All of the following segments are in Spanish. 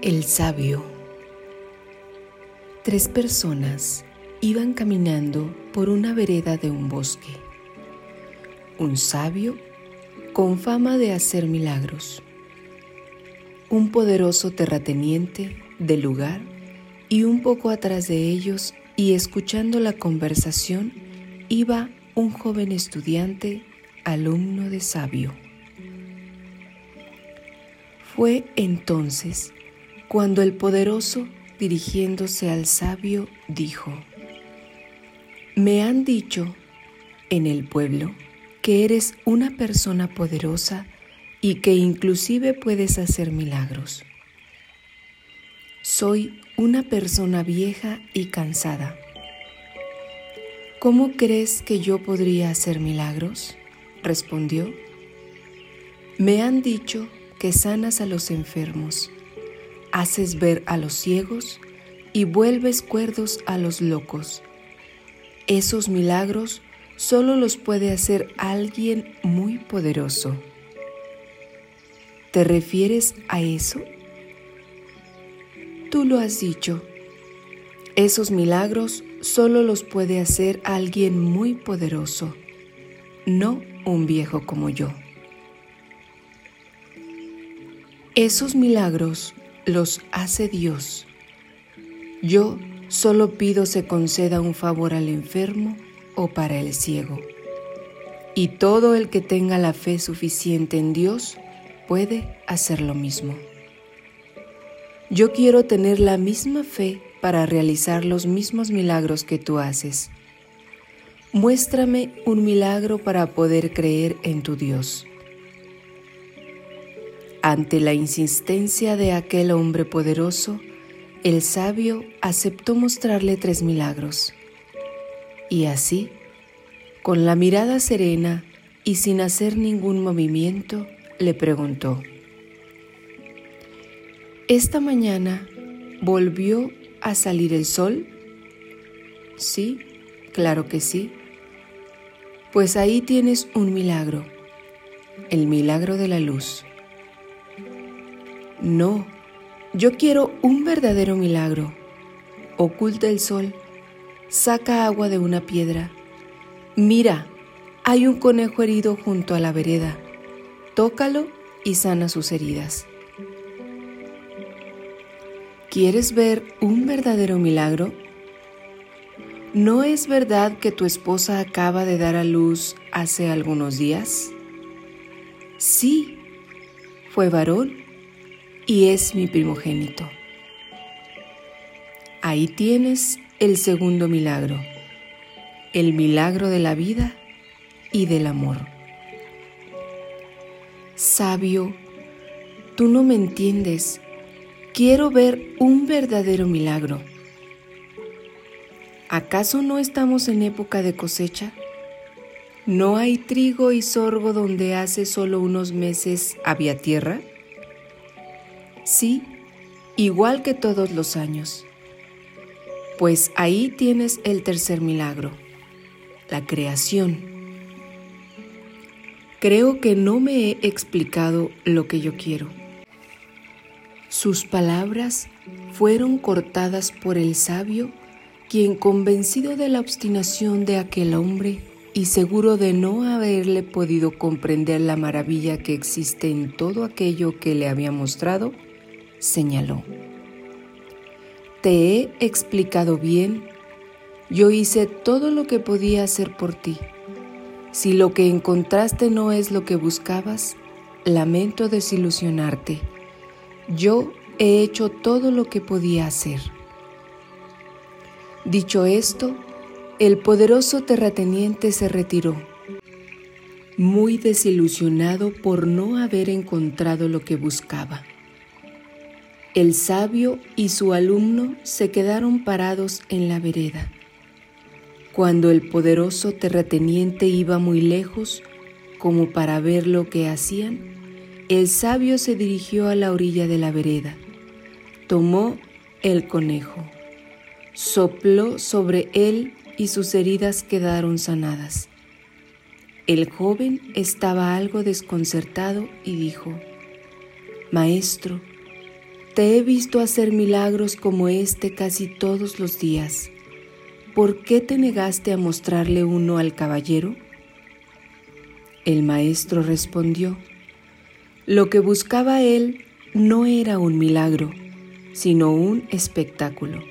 El sabio. Tres personas iban caminando por una vereda de un bosque. Un sabio con fama de hacer milagros. Un poderoso terrateniente del lugar y un poco atrás de ellos y escuchando la conversación iba un joven estudiante, alumno de sabio. Fue entonces cuando el poderoso, dirigiéndose al sabio, dijo, Me han dicho en el pueblo que eres una persona poderosa y que inclusive puedes hacer milagros. Soy una persona vieja y cansada. ¿Cómo crees que yo podría hacer milagros? respondió. Me han dicho que sanas a los enfermos, haces ver a los ciegos y vuelves cuerdos a los locos. Esos milagros solo los puede hacer alguien muy poderoso. ¿Te refieres a eso? Tú lo has dicho. Esos milagros solo los puede hacer alguien muy poderoso, no un viejo como yo. Esos milagros los hace Dios. Yo solo pido se conceda un favor al enfermo o para el ciego. Y todo el que tenga la fe suficiente en Dios puede hacer lo mismo. Yo quiero tener la misma fe para realizar los mismos milagros que tú haces. Muéstrame un milagro para poder creer en tu Dios. Ante la insistencia de aquel hombre poderoso, el sabio aceptó mostrarle tres milagros. Y así, con la mirada serena y sin hacer ningún movimiento, le preguntó, ¿Esta mañana volvió a salir el sol? Sí, claro que sí. Pues ahí tienes un milagro, el milagro de la luz. No, yo quiero un verdadero milagro. Oculta el sol, saca agua de una piedra. Mira, hay un conejo herido junto a la vereda. Tócalo y sana sus heridas. ¿Quieres ver un verdadero milagro? ¿No es verdad que tu esposa acaba de dar a luz hace algunos días? Sí, fue varón y es mi primogénito. Ahí tienes el segundo milagro, el milagro de la vida y del amor. Sabio, tú no me entiendes. Quiero ver un verdadero milagro. ¿Acaso no estamos en época de cosecha? ¿No hay trigo y sorgo donde hace solo unos meses había tierra? Sí, igual que todos los años. Pues ahí tienes el tercer milagro, la creación. Creo que no me he explicado lo que yo quiero. Sus palabras fueron cortadas por el sabio, quien convencido de la obstinación de aquel hombre y seguro de no haberle podido comprender la maravilla que existe en todo aquello que le había mostrado, señaló. Te he explicado bien, yo hice todo lo que podía hacer por ti. Si lo que encontraste no es lo que buscabas, lamento desilusionarte. Yo he hecho todo lo que podía hacer. Dicho esto, el poderoso terrateniente se retiró, muy desilusionado por no haber encontrado lo que buscaba. El sabio y su alumno se quedaron parados en la vereda. Cuando el poderoso terrateniente iba muy lejos, como para ver lo que hacían, el sabio se dirigió a la orilla de la vereda, tomó el conejo, sopló sobre él y sus heridas quedaron sanadas. El joven estaba algo desconcertado y dijo, Maestro, Te he visto hacer milagros como este casi todos los días. ¿Por qué te negaste a mostrarle uno al caballero? El maestro respondió, lo que buscaba él no era un milagro, sino un espectáculo.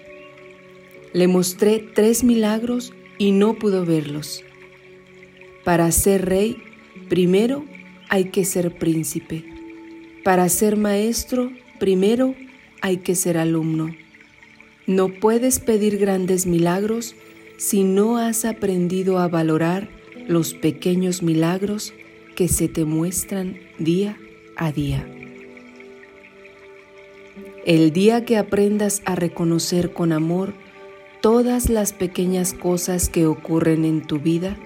Le mostré tres milagros y no pudo verlos. Para ser rey, primero hay que ser príncipe. Para ser maestro, primero hay que ser alumno. No puedes pedir grandes milagros si no has aprendido a valorar los pequeños milagros que se te muestran día a día. El día que aprendas a reconocer con amor todas las pequeñas cosas que ocurren en tu vida,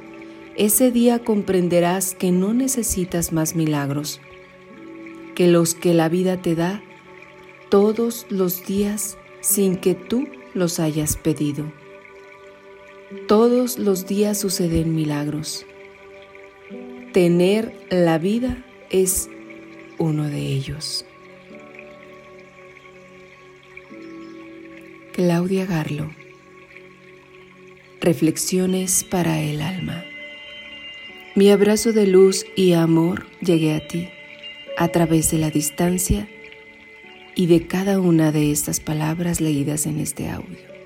ese día comprenderás que no necesitas más milagros, que los que la vida te da todos los días sin que tú los hayas pedido. Todos los días suceden milagros. Tener la vida es uno de ellos. Claudia Garlo Reflexiones para el alma. Mi abrazo de luz y amor llegue a ti a través de la distancia y de cada una de estas palabras leídas en este audio.